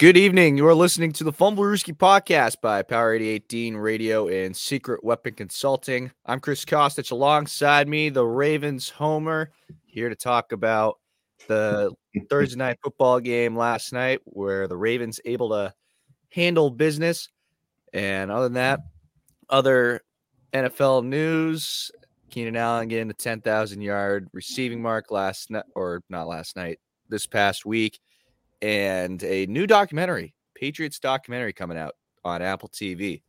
Good evening. You are listening to the Fumblerooski podcast by Power 88 Radio and Secret Weapon Consulting. I'm Chris Costich. Alongside me, the Ravens Homer, here to talk about the Thursday night football game last night, where the Ravens able to handle business. And other than that, other NFL news: Keenan Allen getting the 10,000 yard receiving mark last night, or not last night, this past week and a new documentary, Patriots documentary coming out on Apple TV.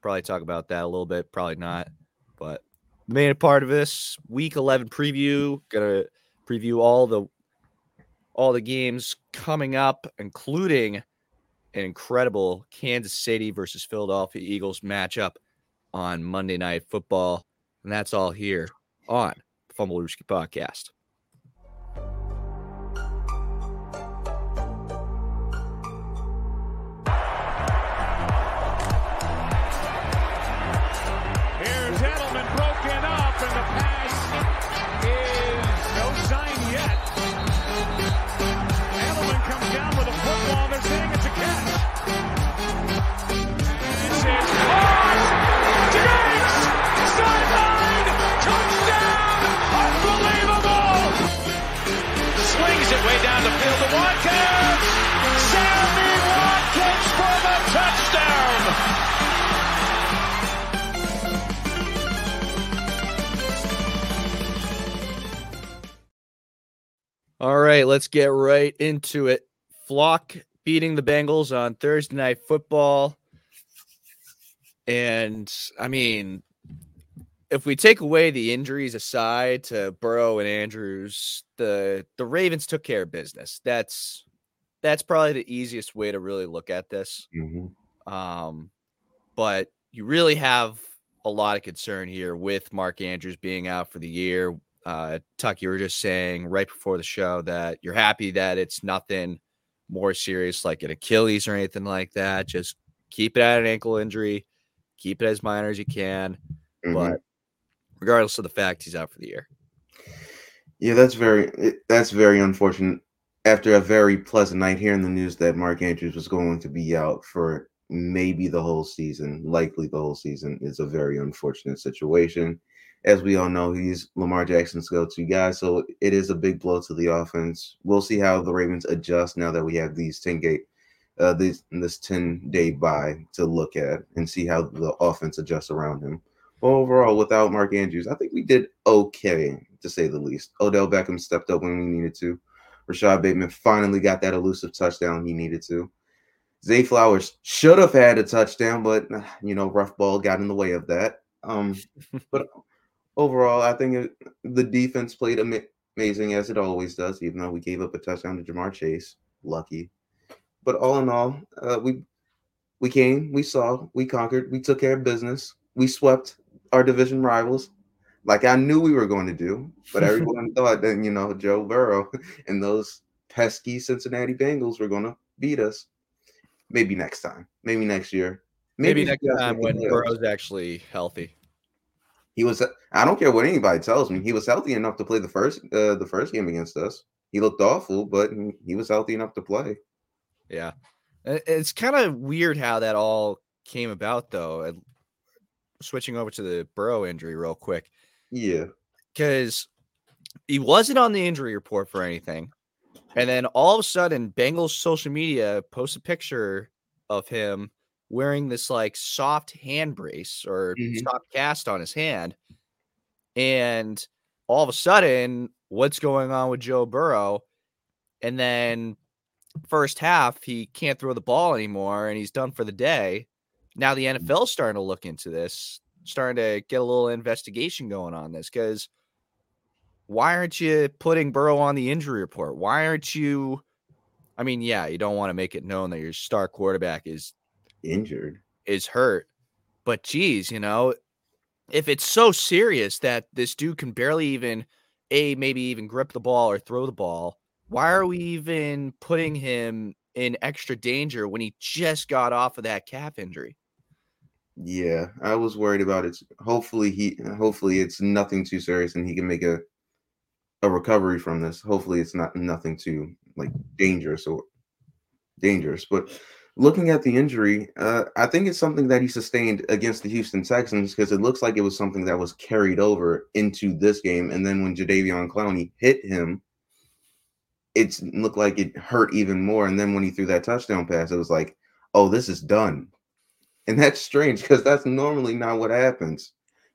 Probably talk about that a little bit, probably not. But the main part of this week 11 preview, gonna preview all the all the games coming up, including an incredible Kansas City versus Philadelphia Eagles matchup on Monday Night Football. And that's all here on the Fumblerooski Podcast. All right, let's get right into it. Flock beating the Bengals on Thursday night football. And I mean, if we take away the injuries aside to Burrow and Andrews, the the Ravens took care of business. That's that's probably the easiest way to really look at this. Mm-hmm. Um, but you really have a lot of concern here with Mark Andrews being out for the year, uh, Tuck, you were just saying right before the show that you're happy that it's nothing more serious like an Achilles or anything like that. Just keep it at an ankle injury, keep it as minor as you can. Mm-hmm. But regardless of the fact, he's out for the year. Yeah, that's very that's very unfortunate. After a very pleasant night hearing the news that Mark Andrews was going to be out for maybe the whole season, likely the whole season, is a very unfortunate situation as we all know, he's Lamar Jackson's go-to guy. So it is a big blow to the offense. We'll see how the Ravens adjust now that we have these 10 gate uh this this 10 day bye to look at and see how the offense adjusts around him. But overall, without Mark Andrews, I think we did okay to say the least. Odell Beckham stepped up when we needed to. Rashod Bateman finally got that elusive touchdown he needed to. Zay Flowers should have had a touchdown, but you know, rough ball got in the way of that. Um, but overall, I think it, the defense played am- amazing as it always does, even though we gave up a touchdown to Ja'Marr Chase. Lucky. But all in all, uh, we we came, we saw, we conquered, we took care of business, we swept our division rivals, like I knew we were going to do. But everyone thought that you know Joe Burrow and those pesky Cincinnati Bengals were going to beat us. Maybe next time, maybe next year, maybe, maybe next time when Burrow's actually healthy he was I don't care what anybody tells me. He was healthy enough to play the first uh, the first game against us. He looked awful, but he was healthy enough to play. Yeah. It's kind of weird how that all came about though. Switching over to the Burrow injury real quick. Yeah. Cuz he wasn't on the injury report for anything. And then all of a sudden Bengals social media posts a picture of him wearing this like soft hand brace or mm-hmm. soft cast on his hand. And all of a sudden, what's going on with Joe Burrow? And then first half, he can't throw the ball anymore and he's done for the day. Now the mm-hmm. NFL's starting to look into this, starting to get a little investigation going on this because why aren't you putting Burrow on the injury report? Why aren't you? I mean, yeah, you don't want to make it known that your star quarterback is injured, is hurt. But geez, you know, if it's so serious that this dude can barely even a maybe even grip the ball or throw the ball, why are we even putting him in extra danger when he just got off of that calf injury? Yeah, I was worried about it. Hopefully he hopefully it's nothing too serious and he can make a a recovery from this. Hopefully it's not nothing too like dangerous or dangerous. But looking at the injury, uh, I think it's something that he sustained against the Houston Texans because it looks like it was something that was carried over into this game. And then when Jadeveon Clowney hit him, it looked like it hurt even more. And then when he threw that touchdown pass, it was like, oh, this is done. And that's strange because that's normally not what happens.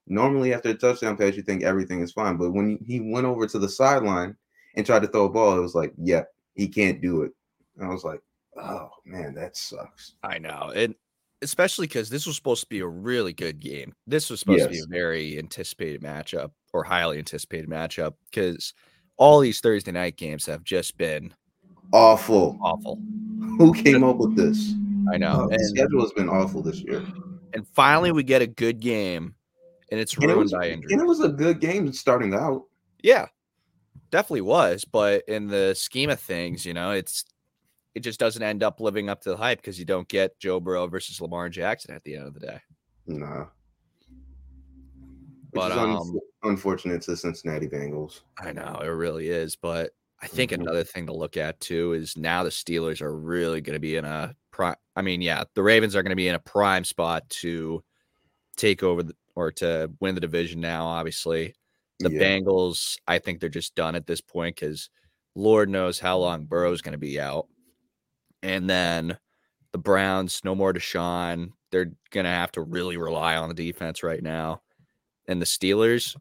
Normally, after a touchdown pass, you think everything is fine. But when he went over to the sideline and tried to throw a ball, it was like, yeah, he can't do it. And I was like, oh man, that sucks. I know. And especially because this was supposed to be a really good game. This was supposed yes. to be a very anticipated matchup or highly anticipated matchup because all these Thursday night games have just been awful. Awful. Who came up with this? I know. Uh, the schedule has been awful this year. And finally, we get a good game, and it's ruined and it was, by injury. And it was a good game starting out. Yeah, definitely was. But in the scheme of things, you know, it's it just doesn't end up living up to the hype because you don't get Joe Burrow versus Lamar Jackson at the end of the day. Which but um, unfortunate to the Cincinnati Bengals. I know it really is, but I think mm-hmm. another thing to look at too is now the Steelers are really going to be in a prime. I mean, yeah, the Ravens are going to be in a prime spot to take over the, or to win the division now. Obviously, the yeah. Bengals, I think they're just done at this point because Lord knows how long Burrow's going to be out. And then the Browns, no more Deshaun. They're going to have to really rely on the defense right now. And the Steelers,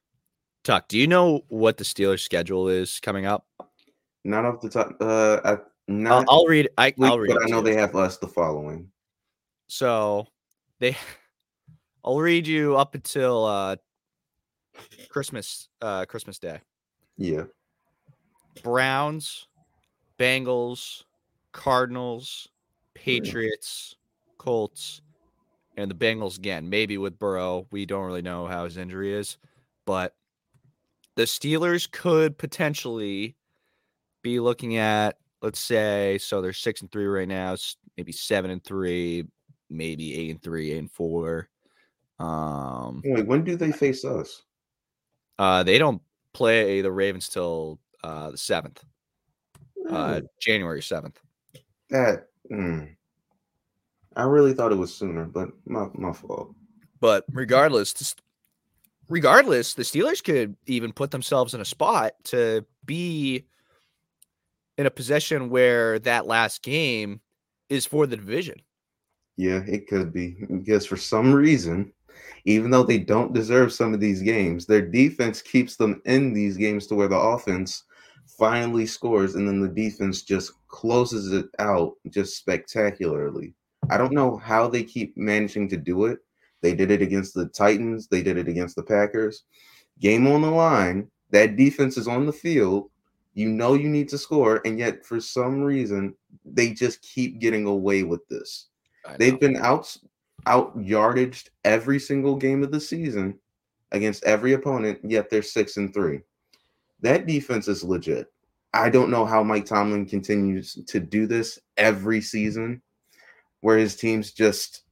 Tuck, do you know what the Steelers schedule is coming up? Not off the top. Uh, I, not I'll, I'll read. I, will read. But I know they have us the following. So they, I'll read you up until uh, Christmas. Uh, Christmas Day. Yeah. Browns, Bengals, Cardinals, Patriots, Colts, and the Bengals again. Maybe with Burrow, we don't really know how his injury is, but the Steelers could potentially be looking at, let's say, so they're six and three right now, maybe seven and three, maybe eight and three, eight and four. Um, Wait, when do they face us? Uh, they don't play the Ravens till uh, the seventh, uh, January seventh. That mm, I really thought it was sooner, but my my fault. But regardless, regardless, the Steelers could even put themselves in a spot to be in a position where that last game is for the division. Yeah, it could be because for some reason, even though they don't deserve some of these games, their defense keeps them in these games to where the offense finally scores and then the defense just closes it out just spectacularly. I don't know how they keep managing to do it, they did it against the Titans. They did it against the Packers. Game on the line. That defense is on the field. You know you need to score, and yet for some reason they just keep getting away with this. They've been out out yardaged every single game of the season against every opponent, yet they're six and three. That defense is legit. I don't know how Mike Tomlin continues to do this every season, where his teams just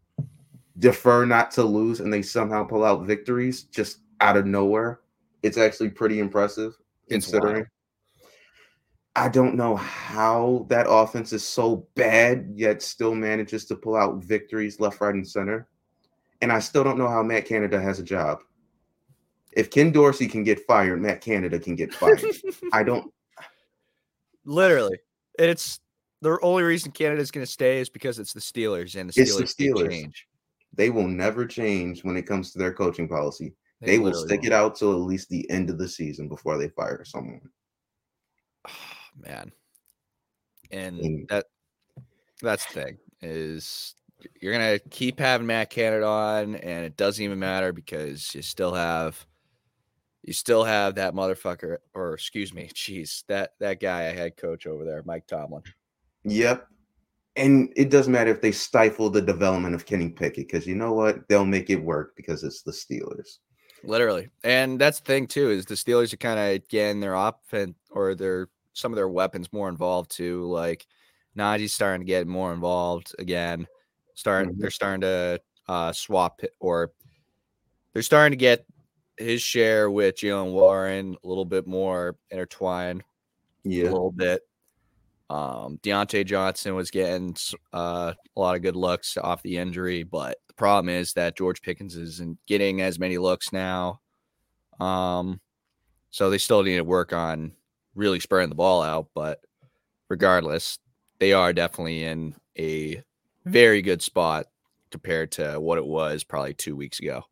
defer not to lose and they somehow pull out victories just out of nowhere. It's actually pretty impressive it's considering. Wild. I don't know how that offense is so bad yet still manages to pull out victories left, right, and center. And I still don't know how Matt Canada has a job. If Ken Dorsey can get fired, Matt Canada can get fired. I don't. Literally, it's the only reason Canada's going to stay is because it's the Steelers and the Steelers, the Steelers. change. They will never change when it comes to their coaching policy. They, they will stick it out till at least the end of the season before they fire someone. Oh, man. And, and that that's the thing is you're gonna keep having Matt Canada on, and it doesn't even matter because you still have you still have that motherfucker, or excuse me, jeez, that that guy, a head coach over there, Mike Tomlin. Yep, and it doesn't matter if they stifle the development of Kenny Pickett because you know what? They'll make it work because it's the Steelers. Literally. And that's the thing too, is the Steelers are kind of getting their offense or their some of their weapons more involved too. Like Najee's starting to get more involved again. Starting mm-hmm. they're starting to uh swap or they're starting to get his share with Jaylen Warren a little bit more intertwined. Yeah. A little bit. Um, Diontae Johnson was getting uh, a lot of good looks off the injury, but the problem is that George Pickens isn't getting as many looks now. Um, so they still need to work on really spreading the ball out. But regardless, they are definitely in a very good spot compared to what it was probably two weeks ago.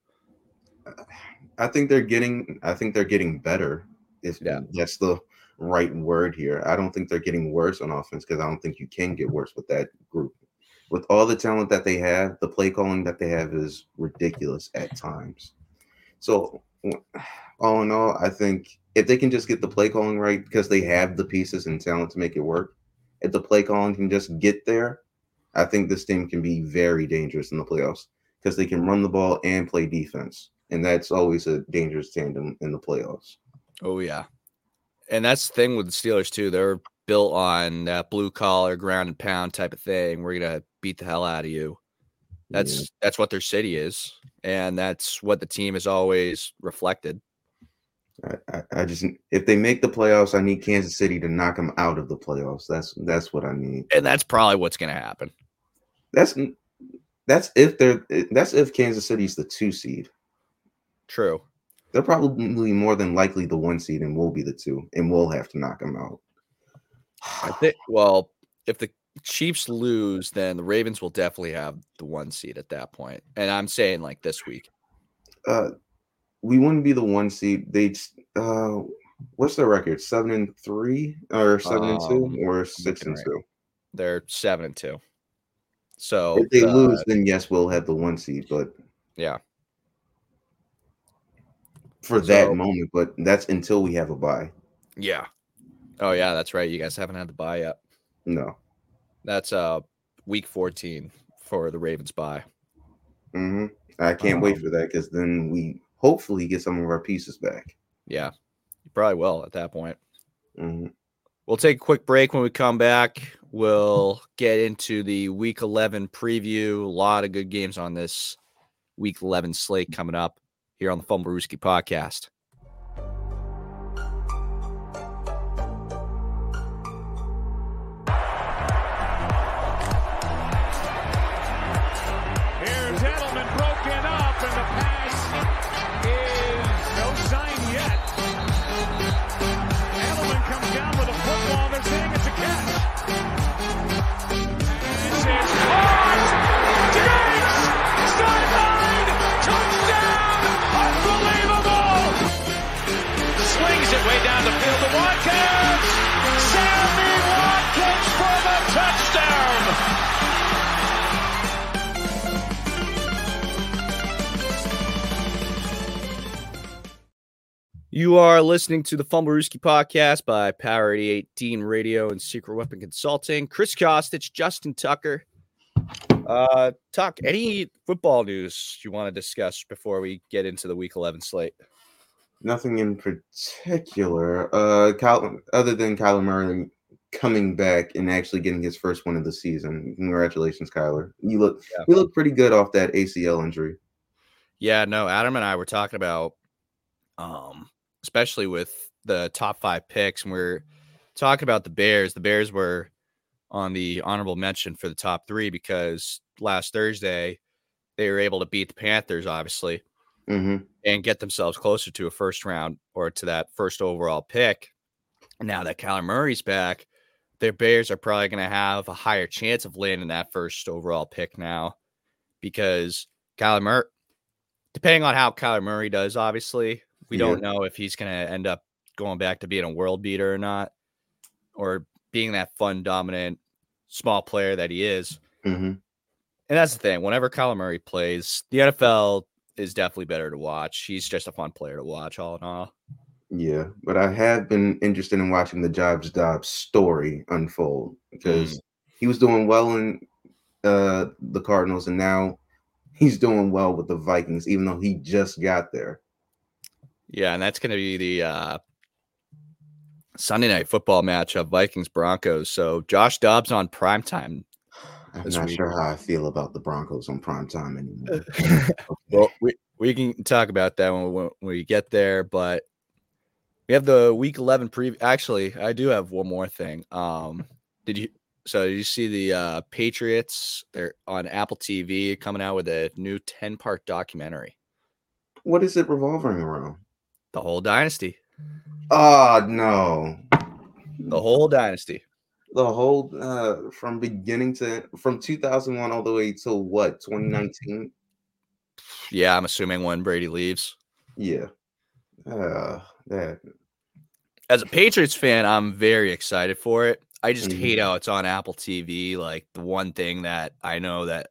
I think they're getting. I think they're getting better. If Yeah. that's the right word here, I don't think they're getting worse on offense because I don't think you can get worse with that group. With all the talent that they have, the play calling that they have is ridiculous at times. So, all in all, I think if they can just get the play calling right, because they have the pieces and talent to make it work, if the play calling can just get there, I think this team can be very dangerous in the playoffs because they can run the ball and play defense. And that's always a dangerous tandem in the playoffs. Oh yeah, and that's the thing with the Steelers too. They're built on that blue collar, ground and pound type of thing. We're gonna beat the hell out of you. That's Yeah. that's what their city is, and that's what the team has always reflected. I, I, I just if they make the playoffs, I need Kansas City to knock them out of the playoffs. That's that's what I need. And that's probably what's gonna happen. That's that's if they're that's if Kansas City's the two seed. True. They're probably more than likely the one seed, and we'll be the two, and we'll have to knock them out. I think. Well, if the Chiefs lose, then the Ravens will definitely have the one seed at that point. And I'm saying like this week. uh, we wouldn't be the one seed. They uh, what's their record? Seven and three, or seven and two, Um, or six and right two. They're seven and two. So If they lose, then yes, we'll have the one seed. But yeah. For that moment, but that's until we have a bye. Yeah. Oh yeah, that's right. You guys haven't had the bye yet. No. That's uh week 14 for the Ravens bye. hmm I can't wait Um, for that because then we hopefully get some of our pieces back. Yeah. You probably will at that point. Mhm. We'll take a quick break when we come back. We'll get into the week 11 preview. A lot of good games on this week 11 slate coming up here on the Fumblerooski podcast. You are listening to the Fumblerooski podcast by Power 18 Radio and Secret Weapon Consulting. Chris Costich, Justin Tucker. Uh, Tuck, any football news you want to discuss before we get into the Week 11 slate? Nothing in particular. Uh, Kyle, other than Kyler Murray coming back and actually getting his first win of the season. Congratulations, Kyler. You look Yeah. you look pretty good off that ACL injury. Yeah, no, Adam and I were talking about, um, especially with the top five picks, and we're talking about the Bears. The Bears were on the honorable mention for the top three because last Thursday they were able to beat the Panthers, obviously, hmm and get themselves closer to a first round or to that first overall pick. Now that Kyler Murray's back, their Bears are probably going to have a higher chance of landing that first overall pick now because Kyler Murray, depending on how Kyler Murray does, obviously, we don't know if he's going to end up going back to being a world beater or not, or being that fun, dominant, small player that he is. hmm And that's the thing. Whenever Kyler Murray plays, the NFL is definitely better to watch. He's just a fun player to watch, all in all. Yeah, but I have been interested in watching the Josh Dobbs story unfold because he was doing well in uh, the Cardinals, and now he's doing well with the Vikings, even though he just got there. Yeah, and that's going to be the uh, Sunday night football matchup, Vikings Broncos. So Josh Dobbs on primetime. I'm not week. sure how I feel about the Broncos on prime time anymore. Well, we, we can talk about that when we, when we get there, but we have the week 11 preview. Actually, I do have one more thing. Um, Did you? So did you see the uh, Patriots? They're on Apple TV coming out with a new ten part documentary. What is it revolving around? The whole dynasty. Oh no, The whole dynasty. the whole uh from beginning to from 2001 all the way till what 2019 Yeah, I'm assuming when Brady leaves. yeah uh that As a Patriots fan, I'm very excited for it. I just Mhm. hate how it's on Apple TV. Like the one thing that I know that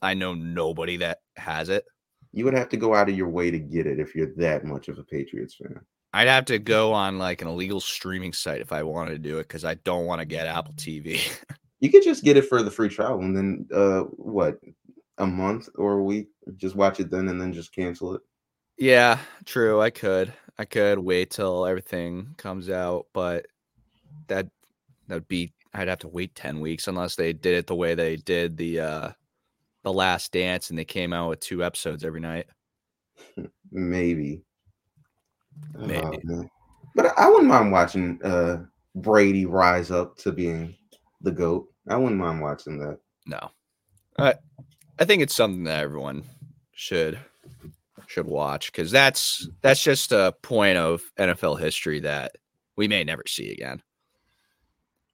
I know nobody that has it. You would have to go out of your way to get it if you're that much of a patriots fan I'd have to go on like an illegal streaming site if I wanted to do it because I don't want to get Apple TV. you could just get it for the free trial and then uh what a month or a week just watch it then and then just cancel it yeah, true. I could. I could wait till everything comes out, but that that'd be I'd have to wait 10 weeks unless they did it the way they did the uh the last dance and they came out with two episodes every night. maybe Oh, Maybe. man. but I wouldn't mind watching uh brady rise up to being the goat i wouldn't mind watching that No. I I think it's something that everyone should should watch because that's that's just a point of NFL history that we may never see again.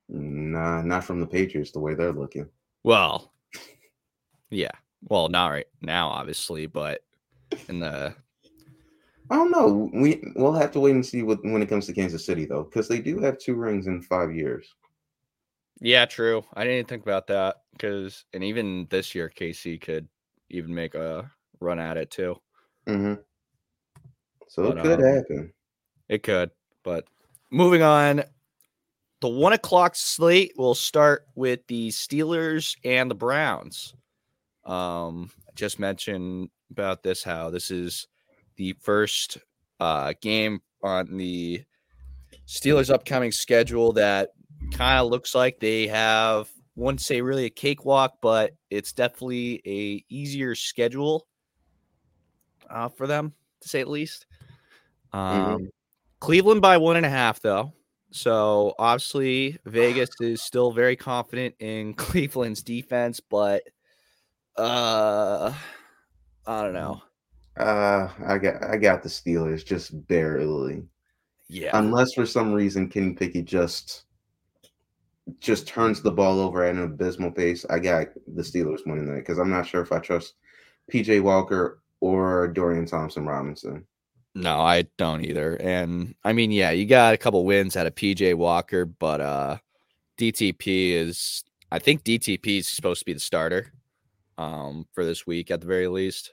Nah, not from the Patriots the way they're looking. Well, yeah. Well, not right now, obviously, but in the I don't know. We we'll have to wait and see what when it comes to Kansas City though, because they do have two rings in five years. yeah, true. I didn't think about that because, and even this year, KC could even make a run at it too. hmm So But, it could um, happen. It could, but moving on, the one o'clock slate will start with the Steelers and the Browns. Um, I just mentioned about this how this is the first uh game on the Steelers' upcoming schedule that kind of looks like they have wouldn't say really a cakewalk, but it's definitely a easier schedule uh, for them to say at least. Um, Cleveland by one and a half, though. So obviously, Vegas is still very confident in Cleveland's defense, but uh, I don't know. Uh, I got I got the Steelers just barely, Yeah, unless for some reason Kenny Pickett just just turns the ball over at an abysmal pace. I got the Steelers winning that because I'm not sure if I trust PJ Walker or Dorian Thompson Robinson. no, I don't either. And I mean, yeah, you got a couple wins out of PJ Walker, but uh, DTP is. I think DTP is supposed to be the starter um, for this week at the very least.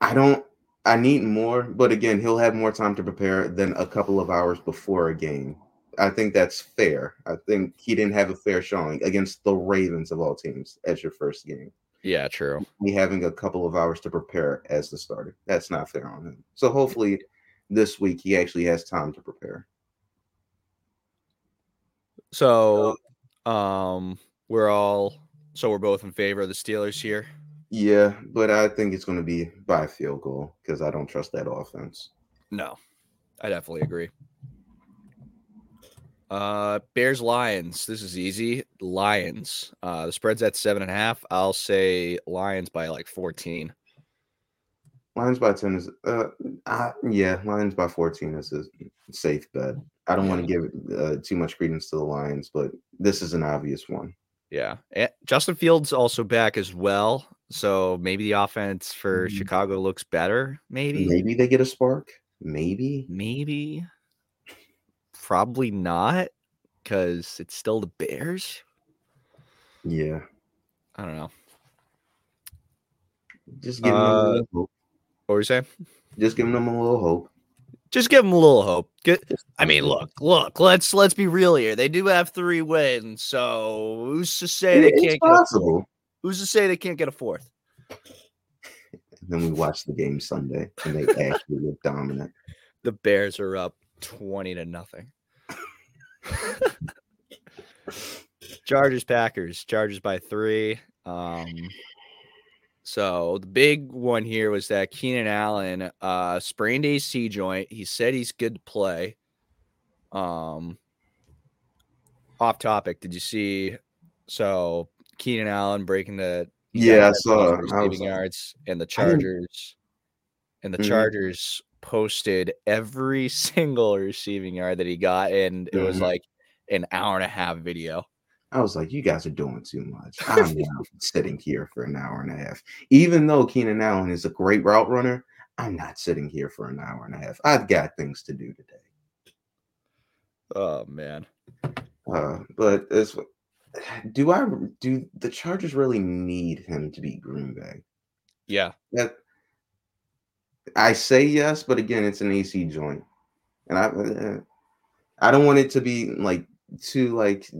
I don't. I need more, but again, he'll have more time to prepare than a couple of hours before a game. I think that's fair. I think he didn't have a fair showing against the Ravens of all teams as your first game. Yeah, true. Me having a couple of hours to prepare as the starter. That's not fair on him. So hopefully this week he actually has time to prepare. So, um, we're all so we're both in favor of the Steelers here. Yeah, but I think it's going to be by field goal because I don't trust that offense. No, I definitely agree. Uh, Bears Lions. This is easy. Lions. Uh, the spread's at seven and a half. I'll say Lions by like fourteen. Lions by 10 is uh, uh yeah, Lions by 14 is a safe bet. I don't want to give uh, too much credence to the Lions, but this is an obvious one. Yeah, and Justin Fields also back as well. So maybe the offense for Mhm. Chicago looks better. Maybe. Maybe they get a spark. Maybe. Maybe. Probably not, because it's still the Bears. Yeah. I don't know. Just giving them a Uh, little hope. What were you saying? Just giving them a little hope. Just give them a little hope. Good. I mean, look, look. Let's let's be real here. They do have three wins, so who's to say they can't it's get a fourth? possible. Who's to say they can't get a fourth? And then we watched the game Sunday and they actually look dominant. The Bears are up twenty to nothing. Chargers Packers. Chargers by three. Um, so the big one here was that Keenan Allen uh sprained AC joint. He said he's good to play. Um off topic. Did you see? So Keenan Allen breaking the Yeah, I saw. Receiving yards, and the Chargers, and the Mhm. Chargers posted every single receiving yard that he got, and it was Mhm. like an hour and a half video. I was like, you guys are doing too much. I'm not sitting here for an hour and a half. Even though Keenan Allen is a great route runner, I'm not sitting here for an hour and a half. I've got things to do today. Oh man, Uh, but do I do the Chargers really need him to beat Green Bay? yeah, That I say yes, but again, it's an AC joint, and I uh, I don't want it to be like too like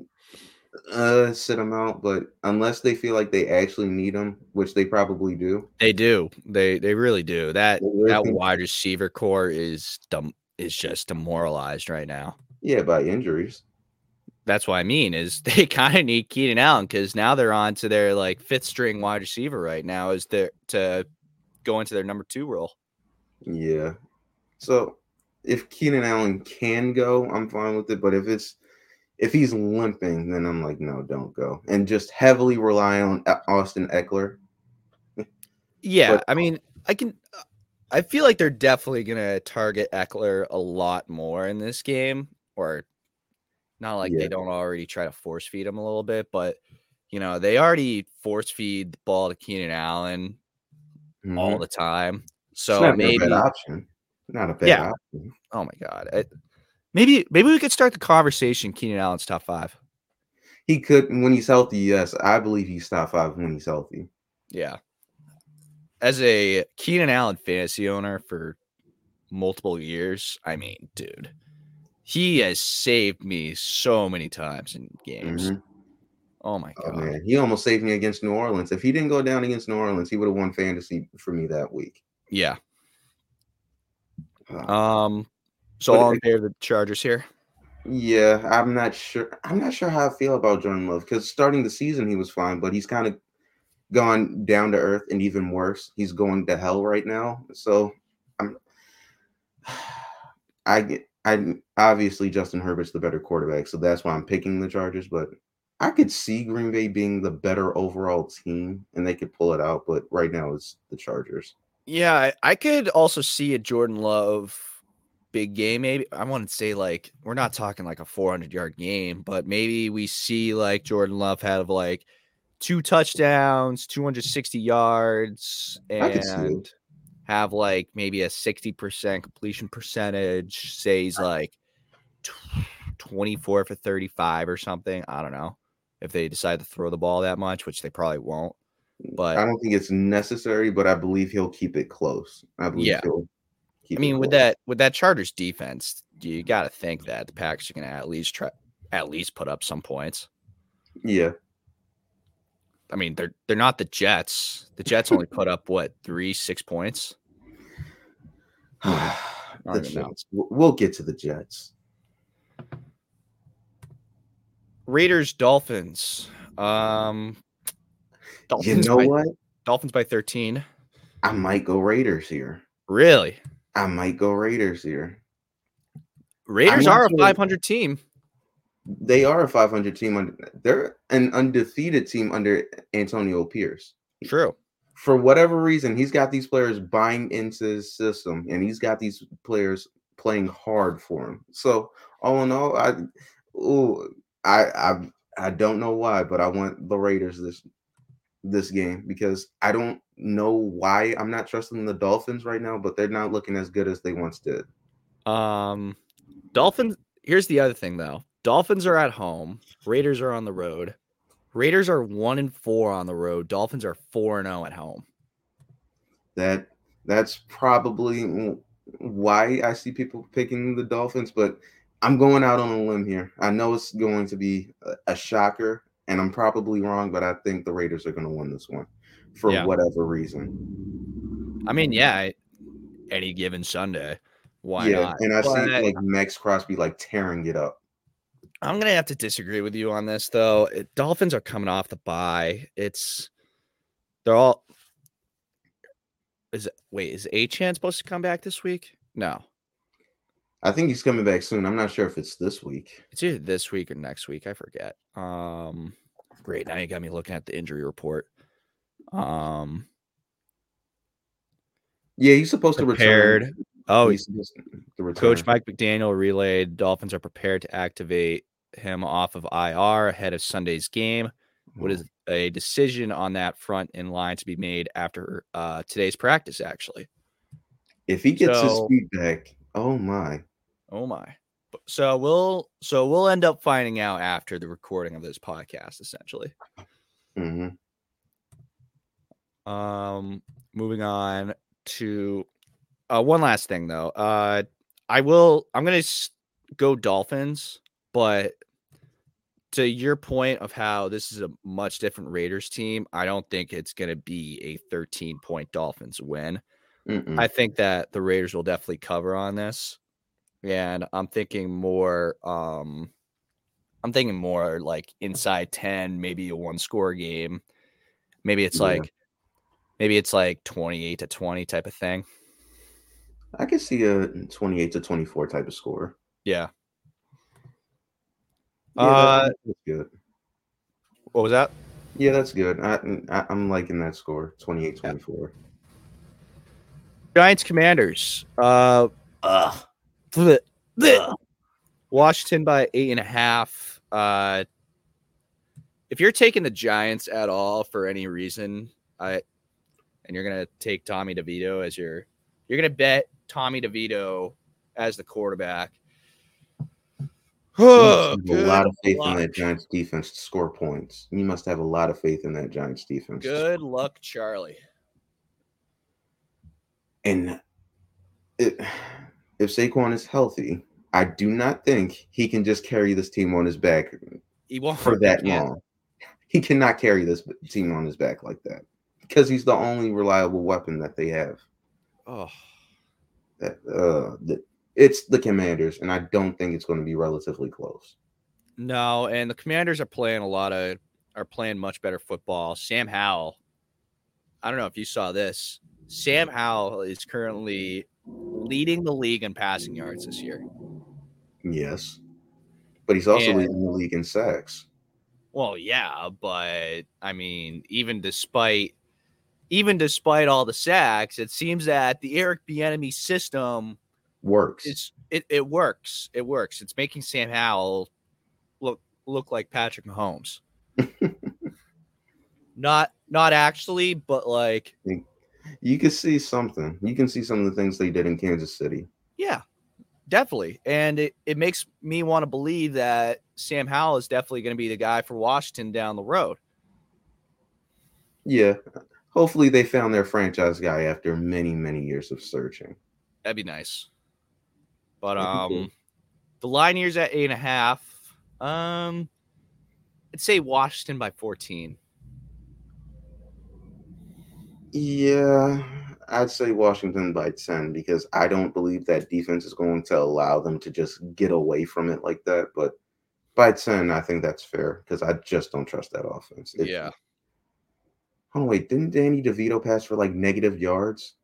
uh sit him out. But unless they feel like they actually need him, which they probably do, they do. They they really do. That really that think- wide receiver core is dumb. Is just demoralized right now. yeah, by injuries. That's what I mean is they kind of need Keenan Allen because now they're on to their like fifth string wide receiver right now is their to go into their number two role. Yeah. So if Keenan Allen can go, I'm fine with it. But if it's if he's limping, then I'm like, no, don't go. And just heavily rely on Austin Ekeler. Yeah, But- I mean, I can. I feel like they're definitely gonna target Ekeler a lot more in this game, or not like Yeah. they don't already try to force feed him a little bit, but you know they already force feed the ball to Keenan Allen all Mhm. the time. So not maybe, a bad option. Not a bad Yeah. option. oh my god, maybe maybe we could start the conversation. Keenan Allen's top five. He could when he's healthy, yes. I believe he's top five when he's healthy. Yeah. As a Keenan Allen fantasy owner for multiple years, I mean, dude, he has saved me so many times in games. Mhm. Oh my Oh god. man, he almost saved me against New Orleans. If he didn't go down against New Orleans, he would have won fantasy for me that week. Yeah. Um so But all it- in favor of the Chargers here. Yeah, I'm not sure. I'm not sure how I feel about Jordan Love because starting the season he was fine, but he's kind of gone down to earth and even worse. He's going to hell right now. So I'm. I get. I obviously Justin Herbert's the better quarterback, so that's why I'm picking the Chargers. But I could see Green Bay being the better overall team, and they could pull it out. But right now it's the Chargers. Yeah, I could also see a Jordan Love big game. Maybe I want to say like we're not talking like a 400 yard game, but maybe we see like Jordan Love have like two touchdowns, 260 yards, I could see it. and have like maybe a 60% completion percentage. Say he's like 24 for 35 or something. I don't know if they decide to throw the ball that much, which they probably won't. Mm, but I don't think it's necessary, but I believe he'll keep it close. I believe Yeah. he'll. I mean, with that with that Chargers defense, you got to think that the Packers are going to at least try at least put up some points. yeah. I mean, they're they're not the Jets. The Jets only put up what three, six points. the don't even know. Jets. We'll get to the Jets. Raiders, Dolphins. Um, You know by, what? Dolphins by thirteen. I might go Raiders here. Really? I might go Raiders here. Raiders are a sure. 500 team. They are a 500 team. They're an undefeated team under Antonio Pierce. True. For whatever reason, he's got these players buying into his system, and he's got these players playing hard for him. So, all in all, I, ooh, I, I, I don't know why, but I want the Raiders this this game because I don't know why I'm not trusting the Dolphins right now, but they're not looking as good as they once did. Um, Dolphins. Here's the other thing, though. Dolphins are at home. Raiders are on the road. Raiders are one and four on the road. Dolphins are four and zero at home. That that's probably why I see people picking the Dolphins, but I'm going out on a limb here. I know it's going to be a, a shocker, and I'm probably wrong, but I think the Raiders are going to win this one for Yeah. whatever reason. I mean, yeah, any given Sunday, why yeah, not? and I see But like Maxx Crosby like tearing it up. I'm gonna have to disagree with you on this, though. It- Dolphins are coming off the bye. It's they're all. Is it wait? Is Achane supposed to come back this week? No. I think he's coming back soon. I'm not sure if it's this week. It's either this week or next week. I forget. Um, great. Now you got me looking at the injury report. Um, Yeah, he's supposed to return. Oh, he's to return. Coach Mike McDaniel relayed Dolphins are prepared to activate him off of IR ahead of Sunday's game. What is a decision on that front in line to be made after uh, today's practice? Actually, if he gets So- his feedback? Oh my! oh my. So we'll so we'll end up finding out after the recording of this podcast, essentially. hmm Um, moving on to uh, one last thing though. Uh, I will. I'm gonna go Dolphins, but to your point of how this is a much different Raiders team, I don't think it's gonna be a 13 point Dolphins win. Mm-mm. I think that the Raiders will definitely cover on this. And I'm thinking more um I'm thinking more like inside 10, maybe a one score game. Maybe it's Yeah. like maybe it's like 28 to 20 type of thing. I could see a 28 to 24 type of score. Yeah. Yeah, Uh, that's good. What was that? Yeah, that's good. I, I I'm liking that score 28 24. Giants Commanders. Uh. Bleh. Bleh. Washington by eight and a half. Uh if you're taking the Giants at all for any reason, I and you're gonna take Tommy DeVito as your you're gonna bet Tommy DeVito as the quarterback. Oh, a lot of faith luck. in that Giants defense to score points. You must have a lot of faith in that Giants defense. Good luck, Charlie. And it, if Saquon is healthy, I do not think he can just carry this team on his back He won't for that long. He cannot carry this team on his back like that because he's the only reliable weapon that they have. Oh, That uh, the, it's the Commanders, and I don't think it's going to be relatively close. No, and the Commanders are playing a lot of are playing much better football. Sam Howell, I don't know if you saw this. Sam Howell is currently leading the league in passing yards this year. Yes, but he's also And- leading the league in sacks. Well, yeah, but I mean, even despite even despite all the sacks, it seems that the Eric Bieniemy system Works. is it, it works. It works. It's making Sam Howell look look like Patrick Mahomes. not not actually, but like you can see something. You can see some of the things they did in Kansas City. yeah, definitely. And it, it makes me want to believe that Sam Howell is definitely going to be the guy for Washington down the road. Yeah. Hopefully they found their franchise guy after many, many years of searching. That'd be nice. But um cool. the line here's at eight and a half. Um I'd say Washington by 14. Yeah, I'd say Washington by 10 because I don't believe that defense is going to allow them to just get away from it like that. But by 10, I think that's fair because I just don't trust that offense. It- yeah. Oh, wait, didn't Danny DeVito pass for like negative yards?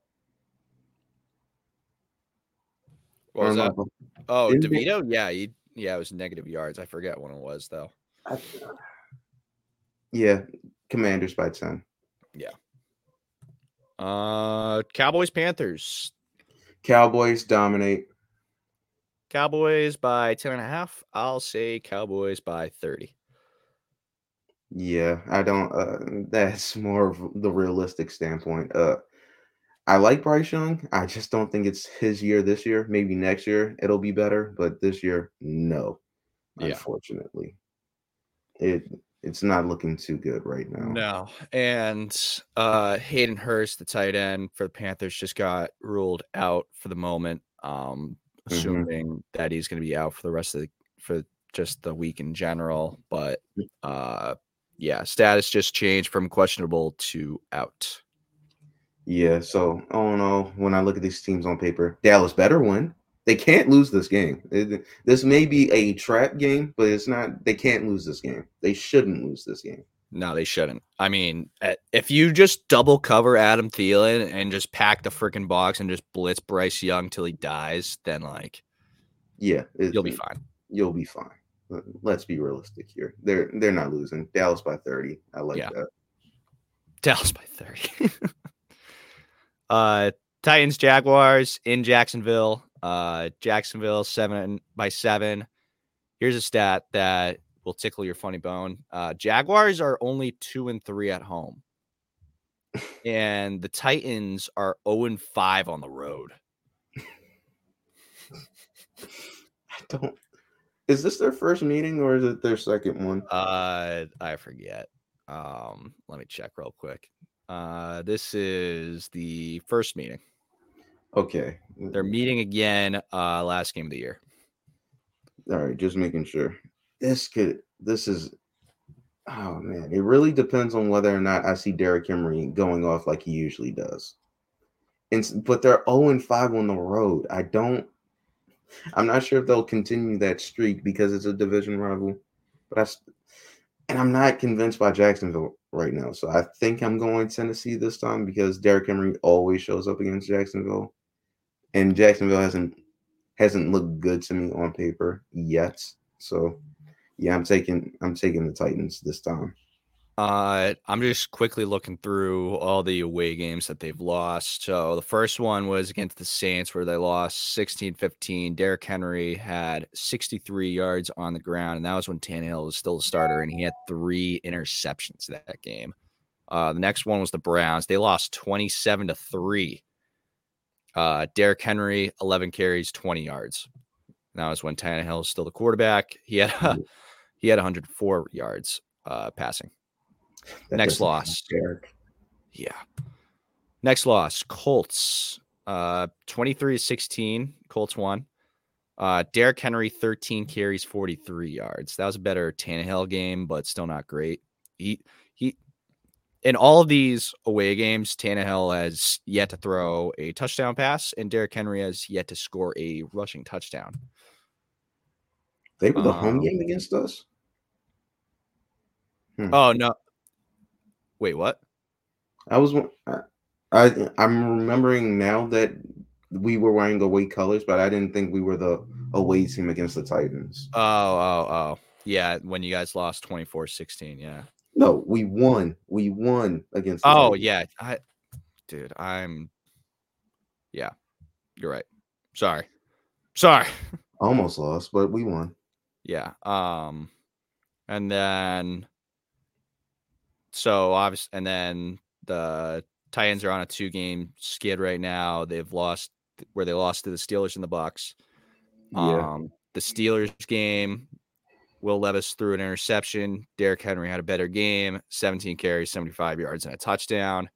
What was Or am I that? Oh, Didn't they- DeVito? Yeah, he, yeah, it was negative yards. I forget when it was though. I- Yeah, Commanders by 10. Yeah. Uh Cowboys Panthers. Cowboys dominate. Cowboys by 10 and a half. I'll say Cowboys by 30. Yeah, I don't. Uh, that's more of the realistic standpoint. Uh, I like Bryce Young. I just don't think it's his year this year. Maybe next year it'll be better, but this year, no. Yeah. Unfortunately, it it's not looking too good right now. No. And uh Hayden Hurst, the tight end for the Panthers, just got ruled out for the moment. Um, Mhm. assuming that he's gonna be out for the rest of the for just the week in general. But Mm. uh yeah, status just changed from questionable to out. Yeah, so oh no. When I look at these teams on paper, Dallas better win. They can't lose this game. It- this may be a trap game, but it's not. They can't lose this game. They shouldn't lose this game. No, they shouldn't. I mean, if you just double cover Adam Thielen and just pack the freaking box and just blitz Bryce Young till he dies, then like Yeah, it- You'll be fine. You'll be fine. Let- Let's be realistic here. They're they're not losing. Dallas by thirty. I like Yeah. that. Dallas by 30. uh Titans Jaguars in Jacksonville. Uh Jacksonville 7 by 7. Here's a stat that will tickle your funny bone. Uh Jaguars are only 2 and 3 at home. And the Titans are 0 and 5 on the road. I don't. Is this their first meeting or is it their second one? Uh I forget. Um let me check real quick. Uh this is the first meeting. Okay. They're meeting again uh last game of the year. All right, just making sure. This could. This is. Oh man, it really depends on whether or not I see Derrick Henry going off like he usually does. And but they're 0 and 5 on the road. I don't. I'm not sure if they'll continue that streak because it's a division rival. But I. And I'm not convinced by Jacksonville right now. So I think I'm going Tennessee this time because Derrick Henry always shows up against Jacksonville, and Jacksonville hasn't hasn't looked good to me on paper yet. So yeah, I'm taking I'm taking the Titans this time. Uh, I'm just quickly looking through all the away games that they've lost. So the first one was against the Saints where they lost 16-15. Derrick Henry had 63 yards on the ground, and that was when Tannehill was still a starter, and he had three interceptions that game. Uh, the next one was the Browns. They lost 27 to 3. Uh, Derrick Henry, 11 carries, 20 yards. And that was when Tannehill was still the quarterback. He had he had 104 yards uh, passing. That Next loss. Yeah. Next loss, Colts. Uh 23 to 16. Colts won. Uh Derrick Henry, 13 carries, 43 yards. That was a better Tannehill game, but still not great. He he in all of these away games, Tannehill has yet to throw a touchdown pass, and Derrick Henry has yet to score a rushing touchdown. They were the home Um, game against us. Oh no. Wait, what? I was I, I'm remembering now that we were wearing away colors, but I didn't think we were the away team against the Titans. Oh, oh, oh. Yeah, when you guys lost 24-16, yeah. No, we won. We won against. The Oh Titans. yeah, I, dude, I'm. Yeah, you're right. Sorry, sorry. almost lost, but we won. Yeah. Um, and then, so obviously, and then the Titans are on a two-game skid right now. They've lost where they lost to the Steelers and the Bucks. Yeah, Um, the Steelers game, Will Levis threw an interception. Derrick Henry had a better game, 17 carries, 75 yards, and a touchdown.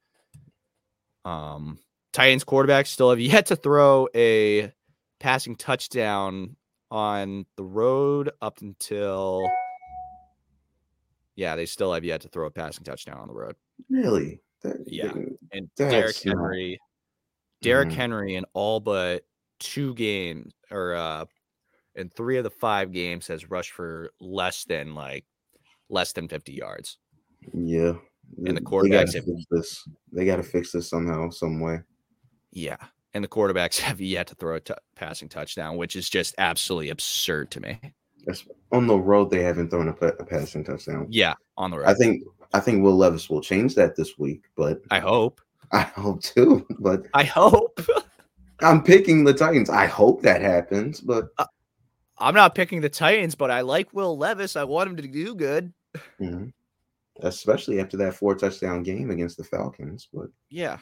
Um, Titans quarterbacks still have yet to throw a passing touchdown on the road up until yeah, they still have yet to throw a passing touchdown on the road. really. That- Yeah. And Derrick not- Henry, Derrick Mhm. Henry in all but two games or uh in three of the five games has rushed for less than like less than 50 yards. Yeah. And the They quarterbacks gotta have- fix this. They got to fix this somehow, some way. Yeah. And the quarterbacks have yet to throw a t- passing touchdown, which is just absolutely absurd to me. On the road, they haven't thrown a, a passing touchdown. Yeah, on the road. I think I think Will Levis will change that this week, but I hope. I hope too. But I hope. I'm picking the Titans. I hope that happens, but I'm not picking the Titans, but I like Will Levis. I want him to do good. mhm. especially after that four touchdown game against the Falcons. But, Yeah.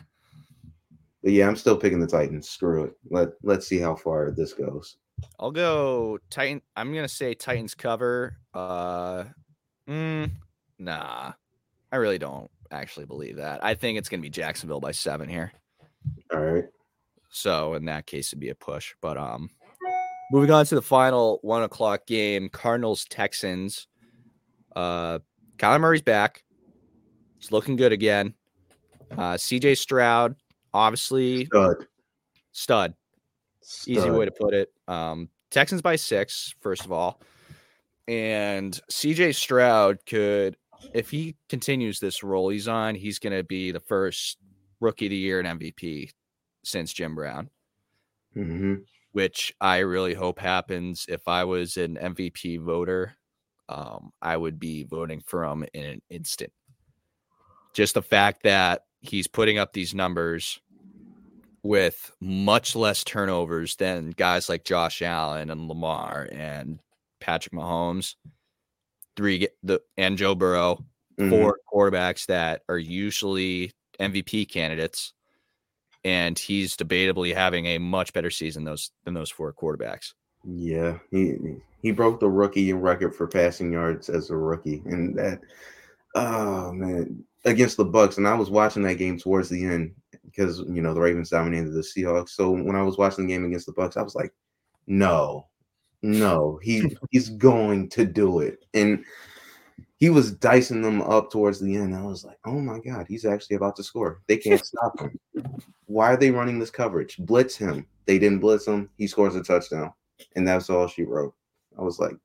but yeah, I'm still picking the Titans. Screw it. Let let's see how far this goes. I'll go Titan. I'm gonna say Titans cover. Uh, mm, nah, I really don't actually believe that. I think it's gonna be Jacksonville by seven here. All right. So in that case, it'd be a push. But um, moving on to the final one o'clock game, Cardinals Texans. Uh, Kyler Murray's back. He's looking good again. Uh, C.J. Stroud, obviously Stud. stud. Easy way to put it. Um, Texans by six, first of all. And CJ Stroud could, if he continues this role he's on, he's going to be the first rookie of the year and MVP since Jim Brown. hmm which I really hope happens. If I was an MVP voter, um, I would be voting for him in an instant. Just the fact that he's putting up these numbers with much less turnovers than guys like Josh Allen and Lamar and Patrick Mahomes, three the and Joe Burrow, Mhm. four quarterbacks that are usually MVP candidates, and he's debatably having a much better season those than those four quarterbacks. Yeah, he he broke the rookie record for passing yards as a rookie, and that oh man against the Bucks. And I was watching that game towards the end because you know the Ravens dominated the Seahawks. So when I was watching the game against the Bucks, I was like, no, no, he he's going to do it, and he was dicing them up towards the end. I was like, oh my god, he's actually about to score. They can't stop him. Why are they running this coverage? Blitz him. They didn't blitz him. He scores a touchdown and that's all she wrote. I was like,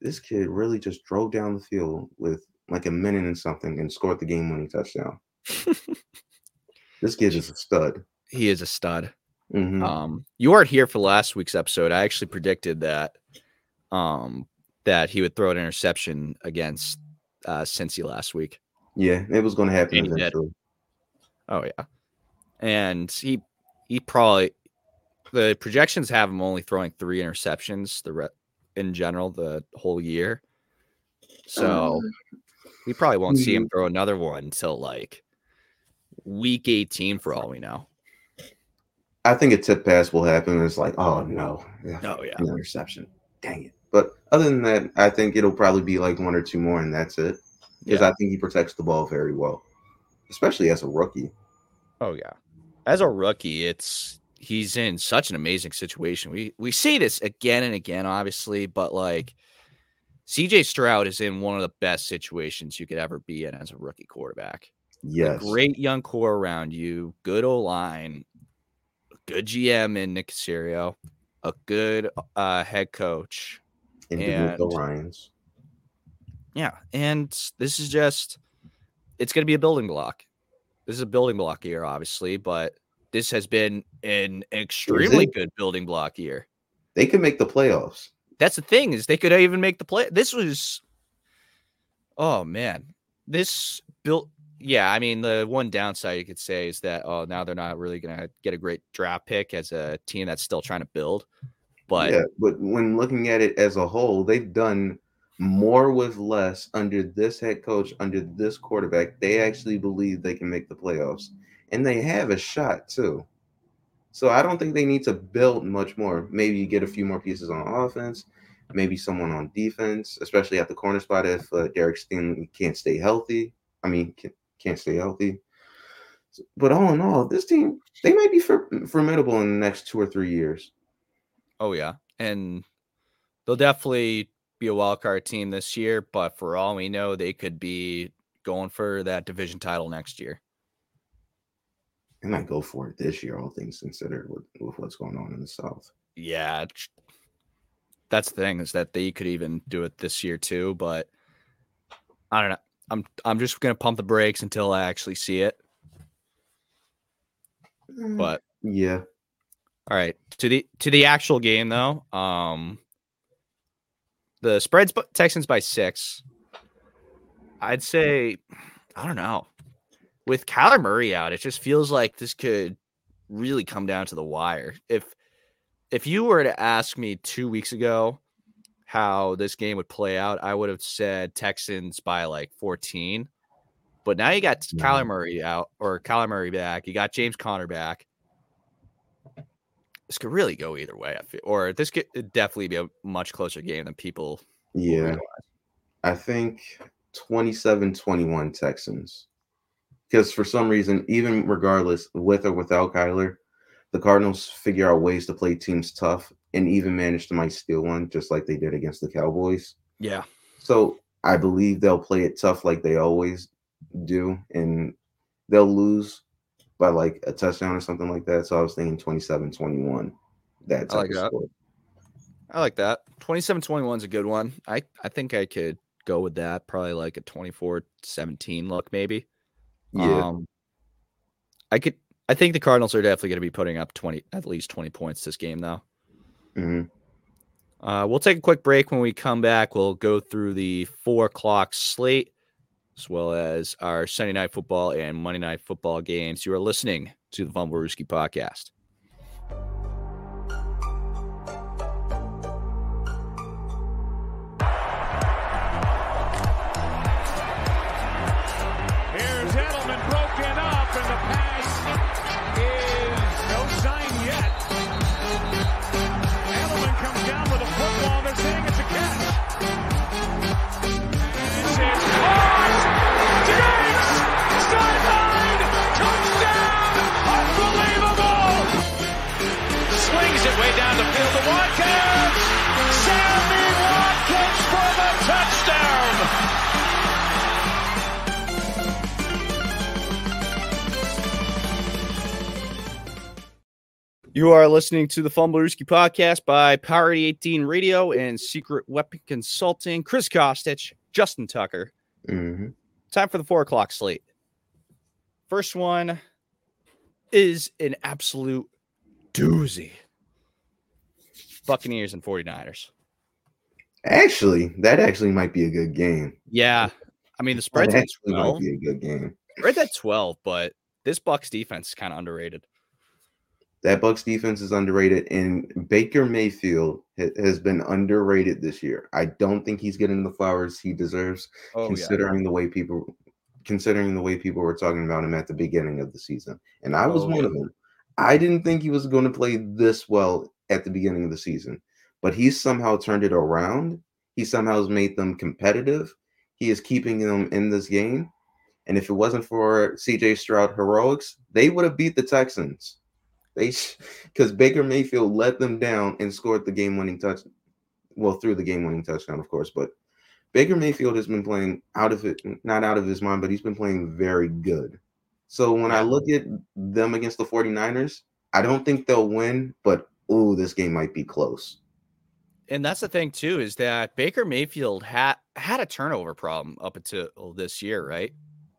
this kid really just drove down the field with like a minute and something and scored the game winning touchdown. this kid is a stud. He is a stud. Mhm. Um, you weren't here for last week's episode. I actually predicted that um that he would throw an interception against uh Cincy last week. yeah, it was going to happen And he did. eventually. Oh yeah. And he he probably the projections have him only throwing three interceptions the re- in general the whole year. So we probably won't see him mm-hmm. throw another one until like week 18 for all we know. I think a tip pass will happen. It's like, oh no, yeah, Oh yeah. an interception. Dang it. But other than that, I think it'll probably be like one or two more, and that's it. Because Yeah. I think he protects the ball very well, especially as a rookie. Oh yeah. As a rookie, it's he's in such an amazing situation. We we see this again and again, obviously, but like CJ Stroud is in one of the best situations you could ever be in as a rookie quarterback. A Yes. great young core around you, good O line, good GM in Nick Caserio, a good uh, head coach. And DeMarco and- Ryans. Yeah, and this is just it's going to be a building block. This is a building block year, obviously, but this has been an extremely good building block year. They can make the playoffs. That's the thing is they could even make the play. This was, oh man, this built. Yeah, I mean the one downside you could say is that oh now they're not really to get a great draft pick as a team that's still trying to build. But yeah, but when looking at it as a whole, they've done more with less under this head coach, under this quarterback. They actually believe they can make the playoffs, and they have a shot too. So I don't think they need to build much more. Maybe get a few more pieces on offense, maybe someone on defense, especially at the corner spot if uh, Derek Stingley can't stay healthy. I mean, can't stay healthy. But all in all, this team they might be formidable in the next two or three years. Oh yeah, and they'll definitely be a wild card team this year. But for all we know, they could be going for that division title next year. They might go for it this year, all things considered, with, with what's going on in the South. Yeah, that's the thing is that they could even do it this year too. But I don't know. I'm I'm just gonna pump the brakes until I actually see it. But yeah, All right. To the to the actual game though. Um the spreads Texans by 6. I'd say I don't know. With Kyler Murray out, it just feels like this could really come down to the wire. If if you were to ask me 2 weeks ago how this game would play out, I would have said Texans by like 14. But now you got No. Kyler Murray out or Kyler Murray back. You got James Conner back this could really go either way. I feel, or this could definitely be a much closer game than people. yeah. I think 27 21 Texans. Because for some reason, even regardless, with or without Kyler, the Cardinals figure out ways to play teams tough and even manage to might steal one, just like they did against the Cowboys. Yeah, So I believe they'll play it tough like they always do, and they'll lose by like a touchdown or something like that. So I was thinking 27 21. That I like that. score. I like that. 27-21 is a good one. I I think I could go with that. Probably like a 24-17 look, maybe. Yeah. Um, I could. I think the Cardinals are definitely going to be putting up twenty, at least twenty points this game, though. Mhm. Uh, we'll take a quick break. When we come back, we'll go through the four o'clock slate as well as our Sunday night football and Monday night football games. You are listening to the Fumblerooski podcast. You are listening to the Fumblerooski podcast by Power 18 Radio and Secret Weapon Consulting. Chris Costich, Justin Tucker. Mhm. Time for the four o'clock slate. First one is an absolute doozy. Buccaneers and 49ers. Actually, that actually might be a good game. Yeah. I mean, the That spread's at actually 12. might be a good game. Spread's at 12, but this Bucks defense is kind of underrated. That Bucks defense is underrated, and Baker Mayfield ha- has been underrated this year. I don't think he's getting the flowers he deserves, Oh, considering the way people, considering the way people were talking about him at the beginning of the season. And I was Oh, one yeah. of them. I didn't think he was going to play this well at the beginning of the season, but he's somehow turned it around. He somehow has made them competitive. He is keeping them in this game. And if it wasn't for CJ Stroud heroics, they would have beat the Texans. They because Baker Mayfield let them down and scored the game-winning touch. Well, through the game-winning touchdown, of course, but Baker Mayfield has been playing out of it, not out of his mind, but he's been playing very good. So when I look at them against the 49ers, I don't think they'll win, but ooh, this game might be close. And that's the thing too is that Baker Mayfield had had a turnover problem up until this year, right?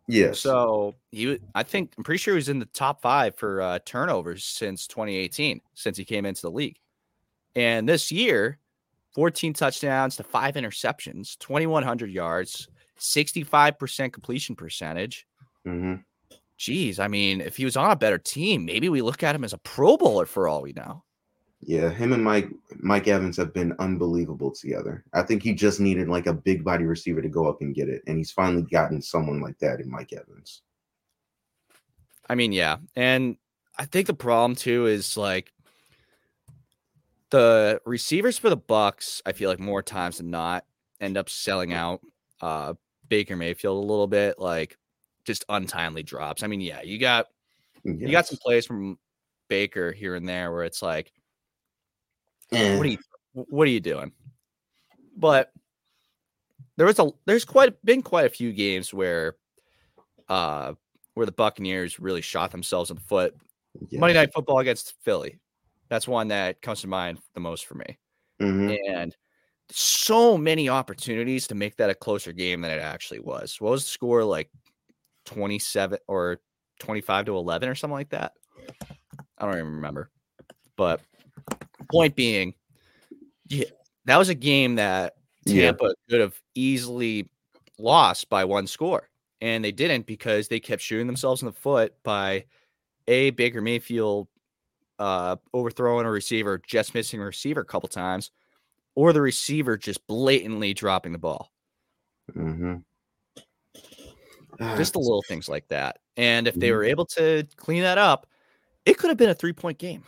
Yes. So he, I think, I'm pretty sure he was in the top five for uh, turnovers since 2018, since he came into the league. And this year, 14 touchdowns to five interceptions, 2,100 yards, 65% completion percentage. hmm Geez, I mean, if he was on a better team, maybe we look at him as a Pro Bowler for all we know. Yeah, him and Mike Mike Evans have been unbelievable together. I think he just needed like a big body receiver to go up and get it, and he's finally gotten someone like that in Mike Evans. I mean, yeah. And I think the problem too is like the receivers for the Bucks, I feel like more times than not end up selling out uh Baker Mayfield a little bit, like just untimely drops. I mean, yeah, you got you got some plays from Baker here and there where it's like, Eh, what are you what are you doing? But there was a there's quite been quite a few games where uh where the Buccaneers really shot themselves in the foot. yes. Monday Night Football against Philly. That's one that comes to mind the most for me. Mhm. And so many opportunities to make that a closer game than it actually was. What was the score like 27 or 25 to 11 or something like that? I don't even remember. But point being, yeah, that was a game that Yeah. Tampa could have easily lost by one score. And they didn't because they kept shooting themselves in the foot by a Baker Mayfield uh, overthrowing a receiver, just missing a receiver a couple times, or the receiver just blatantly dropping the ball. Mhm. Ah, Just the little things like that. And if they Mhm. were able to clean that up, it could have been a three point game.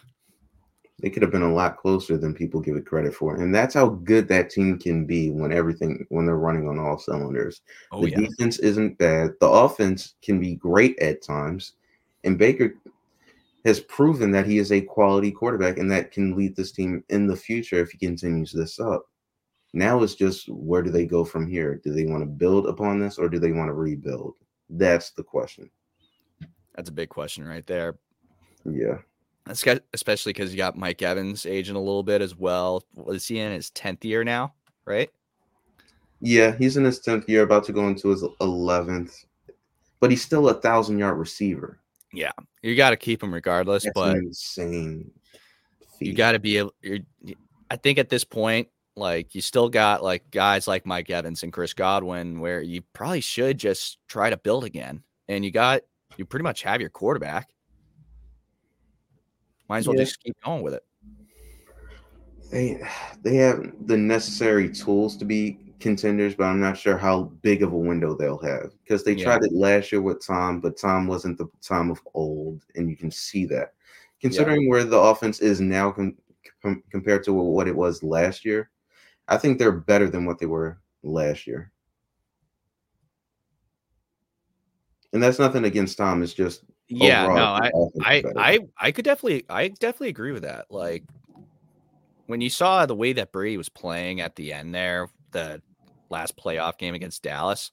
They could have been a lot closer than people give it credit for, and that's how good that team can be when everything when they're running on all cylinders. Oh, the defense isn't bad. The offense can be great at times. And Baker has proven that he is a quality quarterback and that can lead this team in the future if he continues this up. Now it's just where do they go from here? Do they want to build upon this or do they want to rebuild? That's the question. That's a big question right there. Yeah. Especially because you got Mike Evans aging a little bit as well. Is he in his 10th year now? Right? Yeah, he's in his 10th year, about to go into his 11th, but he's still a thousand yard receiver. Yeah, you got to keep him regardless, That's but an insane. you got to be able. You're, I think at this point, like you still got like guys like Mike Evans and Chris Godwin, where you probably should just try to build again. And you got you pretty much have your quarterback. Might as well Yeah. just keep going with it. They they have the necessary tools to be contenders, but I'm not sure how big of a window they'll have because they Yeah. tried it last year with Tom, but Tom wasn't the Tom of old, and you can see that. Considering where the offense is now com- com- compared to what it was last year, I think they're better than what they were last year. And that's nothing against Tom. It's just Yeah, overall, no, I I. I I could definitely I definitely agree with that. Like when you saw the way that Brady was playing at the end there, the last playoff game against Dallas,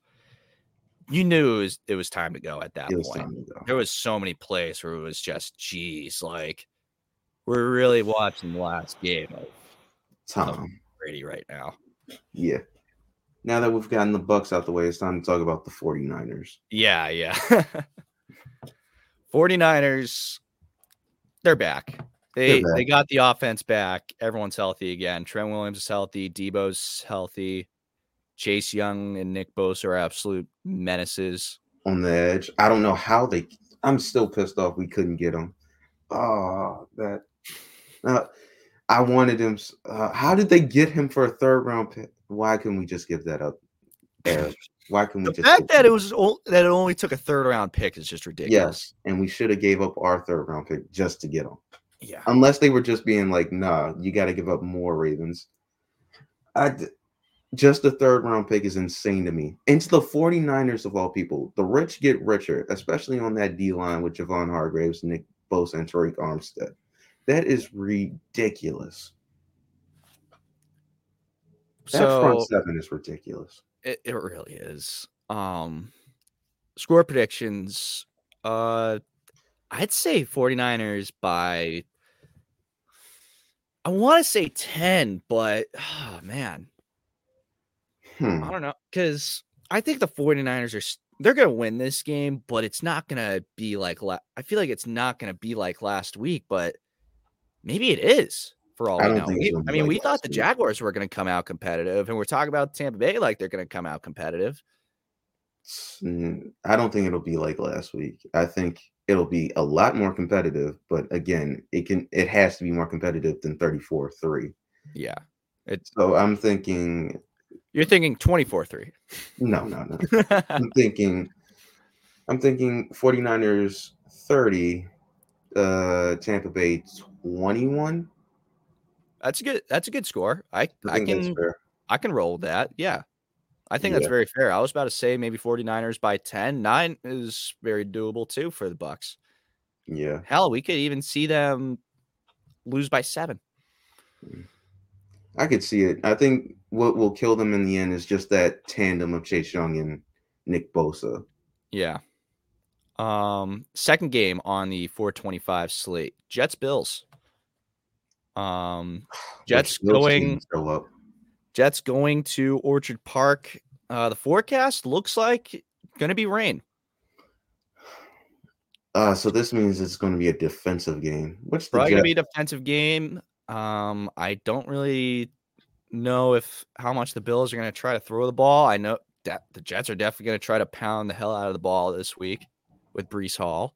you knew it was, it was time to go at that it point. go. There was so many plays where it was just, geez, like we're really watching the last game of Tom. Brady right now. Yeah. Now that we've gotten the Bucks out the way, it's time to talk about the 49ers. Yeah, yeah. 49ers, they're back. They they got the offense back. Everyone's healthy again. Trent Williams is healthy. Deebo's healthy. Chase Young and Nick Bosa are absolute menaces. on the edge. I don't know how they. I'm still pissed off we couldn't get him. Oh, that. Uh, I wanted him. Uh, how did they get him for a third round pick? Why couldn't we just give that up? Eric? Why couldn't we The just? fact that it was that it only took a third round pick is just ridiculous. Yes, and we should have gave up our third round pick just to get him. Yeah. Unless they were just being like, "Nah, you got to give up more Ravens." I just the third round pick is insane to me. And to the 49ers of all people, the rich get richer, especially on that D line with Javon Hargraves, Nick Bosa, and Tariq Armstead. That is ridiculous. That So front seven is ridiculous. It, it really is. Um score predictions. Uh I'd say 49ers by I want to say 10, but oh man, Hmm. I don't know cuz I think the 49ers are they're going to win this game, but it's not going to be like la- I feel like it's not going to be like last week, but maybe it is for all I we don't know. think We- I mean, like we thought the week. Jaguars were going to come out competitive and we're talking about Tampa Bay like they're going to come out competitive. Mm, I don't think it'll be like last week. I think it'll be a lot more competitive, but again, it can it has to be more competitive than 34-3. Yeah. It's, So I'm thinking You're thinking 24 3. no, no, no. I'm thinking I'm thinking 49ers 30, uh Tampa Bay 21. That's a good that's a good score. I, I I can. I can roll that. Yeah. I think that's very fair. I was about to say maybe 49ers by 10. 9 is very doable too for the Bucks. Yeah. Hell, we could even see them lose by 7. I could see it. I think what will kill them in the end is just that tandem of Chase Young and Nick Bosa. Yeah. Um second game on the 425 slate. Jets Bills. Um Jets Which going team show up. Jets going to Orchard Park. Uh, the forecast looks like going to be rain. Uh, so this means it's going to be a defensive game. What's the Probably going to be a defensive game. Um, I don't really know if how much the Bills are going to try to throw the ball. I know that the Jets are definitely going to try to pound the hell out of the ball this week with Breece Hall.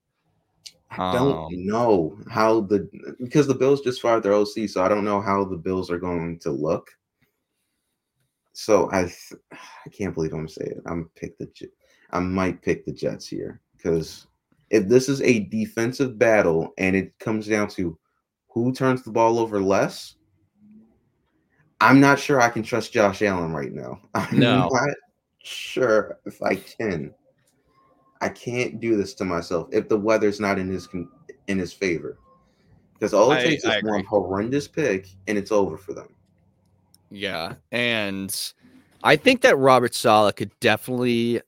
I don't Um, know how the because the Bills just fired their OC, so I don't know how the Bills are going to look. So I th- I can't believe I'm gonna say it. I'm pick the I might pick the Jets here because if this is a defensive battle and it comes down to who turns the ball over less, I'm not sure I can trust Josh Allen right now. I'm No. not sure if I can. I can't do this to myself if the weather's not in his in his favor. Because all it I- takes I is one horrendous pick and it's over for them. Yeah, and I think that Robert Saleh could definitely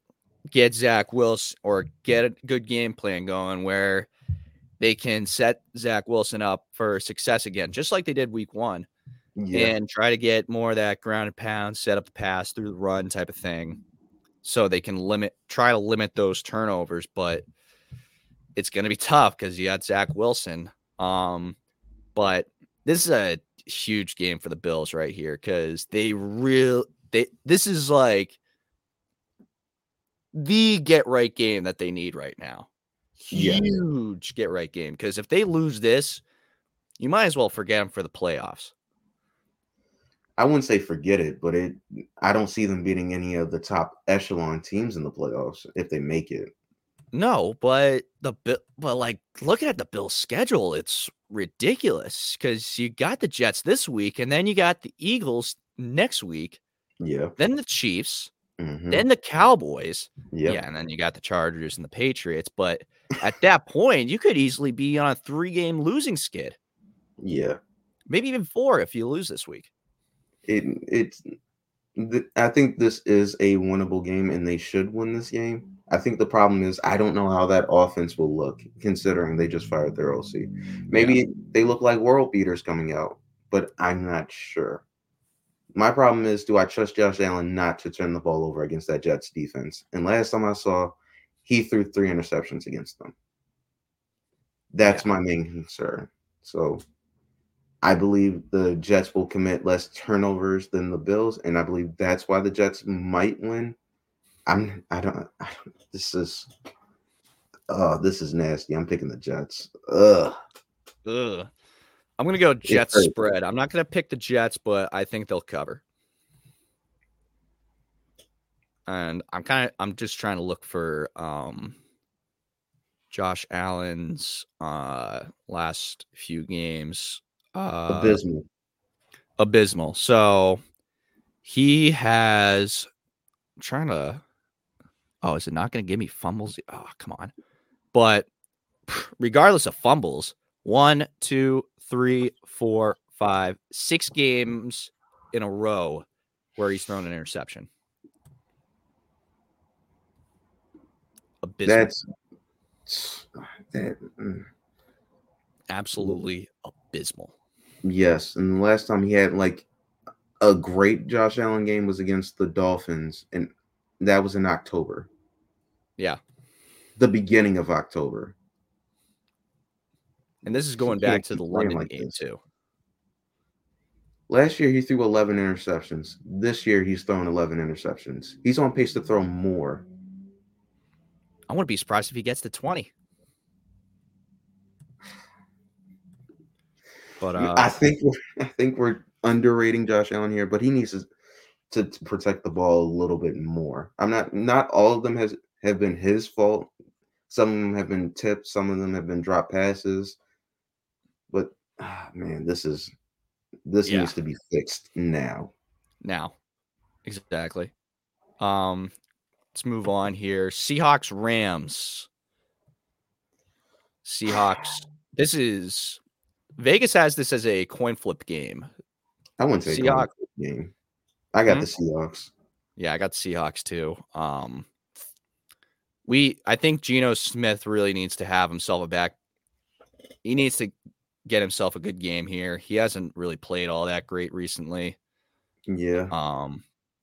get Zach Wilson or get a good game plan going where they can set Zach Wilson up for success again, just like they did week one, Yeah. and try to get more of that ground and pound, set up the pass through the run type of thing, so they can limit, try to limit those turnovers. But it's going to be tough because you got Zach Wilson. Um, but this is a huge game for the Bills right here because they real they this is like the get right game that they need right now. Yeah. Huge get right game because if they lose this, you might as well forget them for the playoffs. I wouldn't say forget it, but it I don't see them beating any of the top echelon teams in the playoffs if they make it. No, but the Bill, but like looking at the Bills' schedule, it's ridiculous because you got the Jets this week, and then you got the Eagles next week, Yeah. then the Chiefs, Mhm. then the Cowboys, Yep. yeah, and then you got the Chargers and the Patriots. But at that point, you could easily be on a three-game losing skid, Yeah. maybe even four if you lose this week. It it's th- I think this is a winnable game and they should win this game. I think the problem is I don't know how that offense will look considering they just fired their OC. Maybe they look like world beaters coming out, but I'm not sure. My problem is do I trust Josh Allen not to turn the ball over against that Jets defense? And last time I saw, he threw three interceptions against them. That's my main concern. So I believe the Jets will commit less turnovers than the Bills, and I believe that's why the Jets might win. I'm I don't, I don't this is oh this is nasty. I'm picking the Jets. Ugh. Ugh. I'm gonna go Jets spread. I'm not gonna pick the Jets, but I think they'll cover. And I'm kind of I'm just trying to look for um Josh Allen's uh last few games. Uh Abysmal. abysmal. So he has I'm trying to oh, is it not gonna give me fumbles? Oh, come on. But regardless of fumbles, one, two, three, four, five, six games in a row where he's thrown an interception. Abysmal. That's that. mm, absolutely abysmal. Yes, and the last time he had like a great Josh Allen game was against the Dolphins, and that was in October. Yeah. the beginning of October. And this is going back to the London like game this. too. Last year he threw 11 interceptions. This year he's thrown 11 interceptions. He's on pace to throw more. I wouldn't be surprised if he gets to 20. But uh, I think we're, I think we're underrating Josh Allen here, but he needs to, to, to protect the ball a little bit more. I'm not not all of them has have been his fault. Some of them have been tipped, some of them have been drop passes. But ah, man, this is this Yeah. needs to be fixed now. now, exactly. Um, let's move on here. Seahawks Rams. Seahawks. This is Vegas has this as a coin flip game. I wouldn't say Seahawks. Game. I got Hmm? the Seahawks. Yeah, I got the Seahawks too. Um, we I think Geno Smith really needs to have himself a back. He needs to get himself a good game here. He hasn't really played all that great recently. Yeah. Um,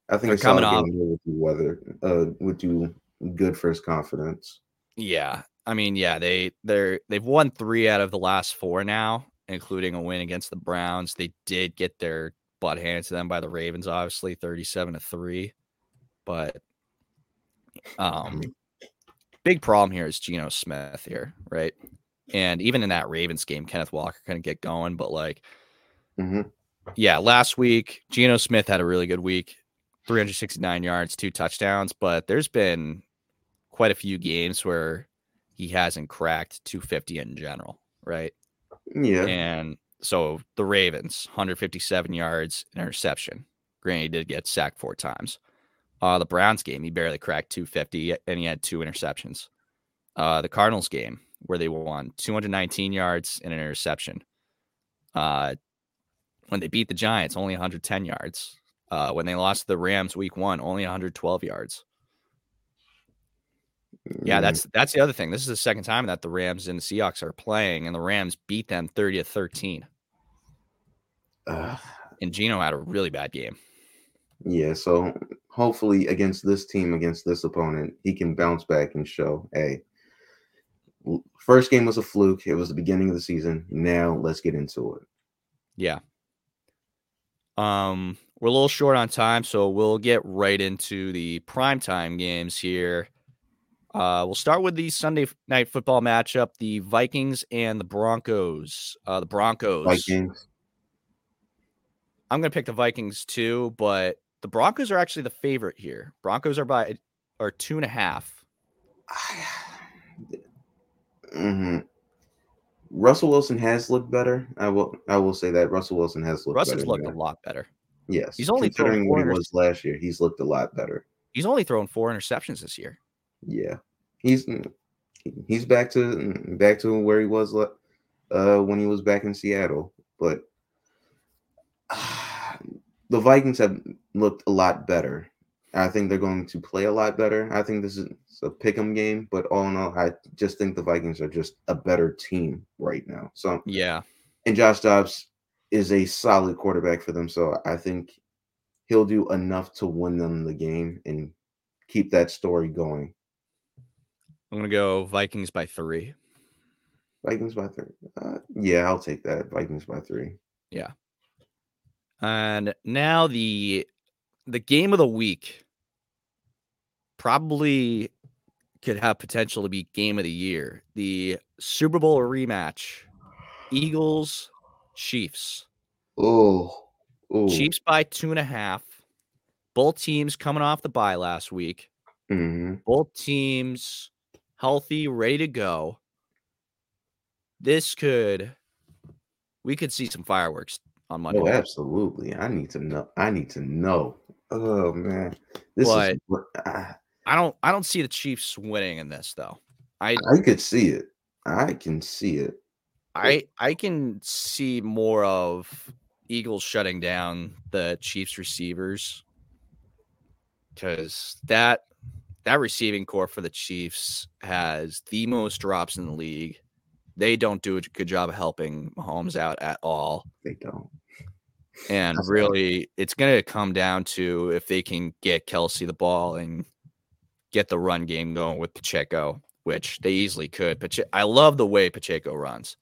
I think They're a solid coming off- would do weather uh would do good for his confidence. yeah, I mean, yeah, they they're they've won three out of the last four now, including a win against the Browns. They did get their butt handed to them by the Ravens, obviously, thirty-seven to three. But um, big problem here is Geno Smith here, right? And even in that Ravens game, Kenneth Walker couldn't get going. But like, hmm yeah, last week Geno Smith had a really good week, 369 yards, two touchdowns. But there's been quite a few games where he hasn't cracked 250 in general, right? Yeah. And so the Ravens, 157 yards, interception. Granted, he did get sacked four times. Uh, the Browns game, he barely cracked 250 and he had two interceptions. Uh, the Cardinals game, where they won 219 yards and an interception. Uh, when they beat the Giants, only 110 yards. Uh, when they lost to the Rams week one, only 112 yards. Yeah, Mm, that's that's the other thing. This is the second time that the Rams and the Seahawks are playing, and the Rams beat them 30 to 13. uh, And Geno had a really bad game. yeah. So hopefully against this team, against this opponent, he can bounce back and show, hey, first game was a fluke. It was the beginning of the season. Now let's get into it. Yeah. Um, we're a little short on time, so we'll get right into the primetime games here. Uh, we'll start with the Sunday night football matchup: the Vikings and the Broncos. Uh, the Broncos. Vikings. I'm going to pick the Vikings too, but the Broncos are actually the favorite here. Broncos are by are two and a half. mm-hmm. Russell Wilson has looked better. I will. I will say that Russell Wilson has looked. Russell's looked a lot better. Yes, He's only considering what he was last year. He's looked a lot better. He's only thrown four interceptions this year. Yeah, he's he's back to back to where he was uh, when he was back in Seattle. But the Vikings have looked a lot better. I think they're going to play a lot better. I think this is a pick'em game, but all in all, I just think the Vikings are just a better team right now. So, Yeah, and Josh Dobbs is a solid quarterback for them. So I think he'll do enough to win them the game and keep that story going. I'm going to go Vikings by three. Vikings by three. Uh, yeah, I'll take that. Vikings by three. Yeah. And now the the game of the week probably could have potential to be game of the year. The Super Bowl rematch. Eagles, Chiefs. Oh. Chiefs by two and a half. Both teams coming off the bye last week. hmm Both teams healthy, ready to go. This could we could see some fireworks on Monday. Oh, absolutely. I need to know. I need to know. Oh man, this is. I, ah. I don't I don't see the Chiefs winning in this though. I I could see it. I can see it. I I can see more of Eagles shutting down the Chiefs receivers because that that receiving core for the Chiefs has the most drops in the league. They don't do a good job of helping Mahomes out at all. They don't. And That's really, it's going to come down to if they can get Kelce the ball and get the run game going with Pacheco, which they easily could. Pache- I love the way Pacheco runs.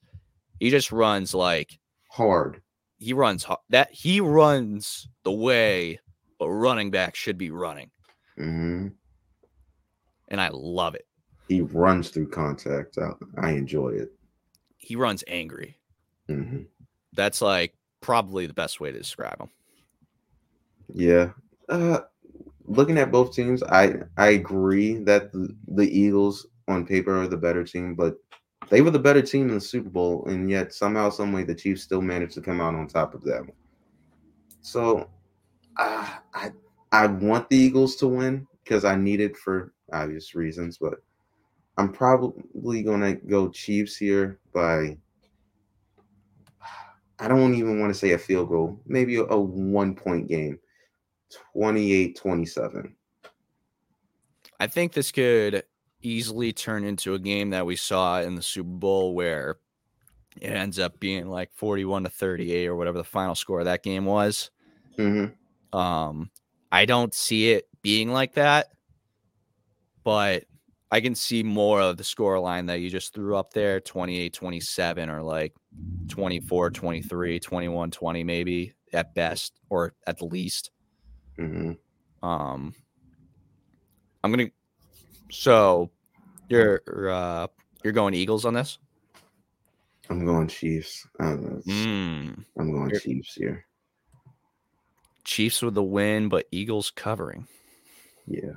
He just runs like Hard. he runs ho- that he runs the way a running back should be running, hmm and I love it. He runs through contact. I, I enjoy it. He runs angry. hmm That's like probably the best way to describe him. Yeah. Uh, looking at both teams, I I agree that the, the Eagles on paper are the better team, but they were the better team in the Super Bowl, and yet somehow, some way, the Chiefs still managed to come out on top of that one. So, uh, I I want the Eagles to win because I need it for obvious reasons, but I'm probably gonna go Chiefs here by. I don't even want to say a field goal, maybe a, a one point game. 28 27. I think this could easily turn into a game that we saw in the Super Bowl where it ends up being like 41 to 38 or whatever the final score of that game was. Mm-hmm. Um, I don't see it being like that, but I can see more of the score line that you just threw up there 28 27 or like 24 23, 21 20, maybe at best or at the least. Mm-hmm. Um, I'm gonna. So, you're uh, you're going Eagles on this? I'm going Chiefs. I'm, Mm, I'm going You're- Chiefs here. Chiefs with the win, but Eagles covering. Yeah.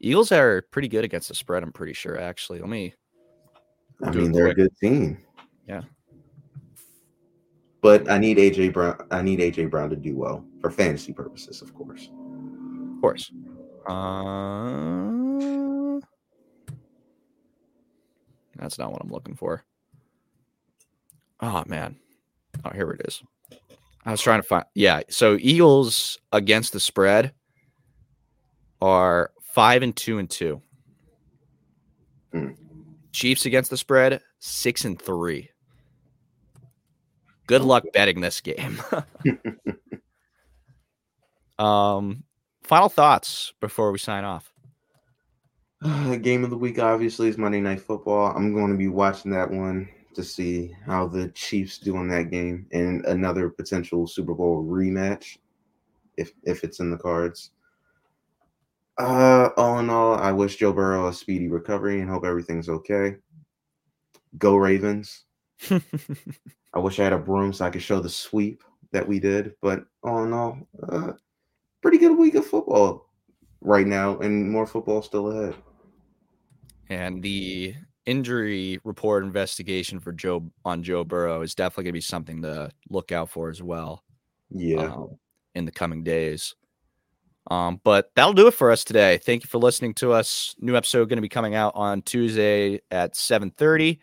Eagles are pretty good against the spread. I'm pretty sure. Actually, let me. I mean, they're a good team. Yeah. But I need AJ Brown. I need AJ Brown to do well for fantasy purposes, of course. Of course. Uh, that's not what I'm looking for. Oh man. Oh, here it is. I was trying to find. Yeah. So Eagles against the spread are five and two and two. Hmm. Chiefs against the spread six and three. Good luck betting this game. um, final thoughts before we sign off. Game of the week, obviously, is Monday Night Football. I'm going to be watching that one to see how the Chiefs do in that game and another potential Super Bowl rematch. if if it's in the cards. Uh, all in all, I wish Joe Burrow a speedy recovery and hope everything's okay. Go Ravens. I wish I had a broom so I could show the sweep that we did, but all in all, uh, pretty good week of football right now, and more football still ahead. And the injury report investigation for Joe on Joe Burrow is definitely going to be something to look out for as well. Yeah. Um, in the coming days. Um, but that'll do it for us today. Thank you for listening to us. New episode going to be coming out on Tuesday at 7:30.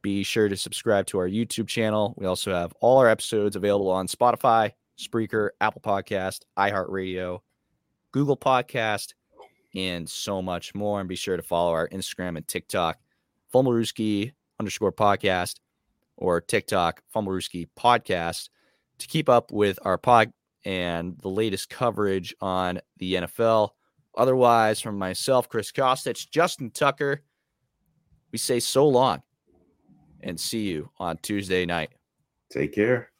Be sure to subscribe to our YouTube channel. We also have all our episodes available on Spotify, Spreaker, Apple Podcast, iHeartRadio, Google Podcast, and so much more. And be sure to follow our Instagram and TikTok, Fumblerooski underscore podcast or TikTok, Fumblerooski podcast to keep up with our pod and the latest coverage on the NFL. Otherwise, from myself, Chris Costich, Justin Tucker, we say so long and see you on Tuesday night. Take care.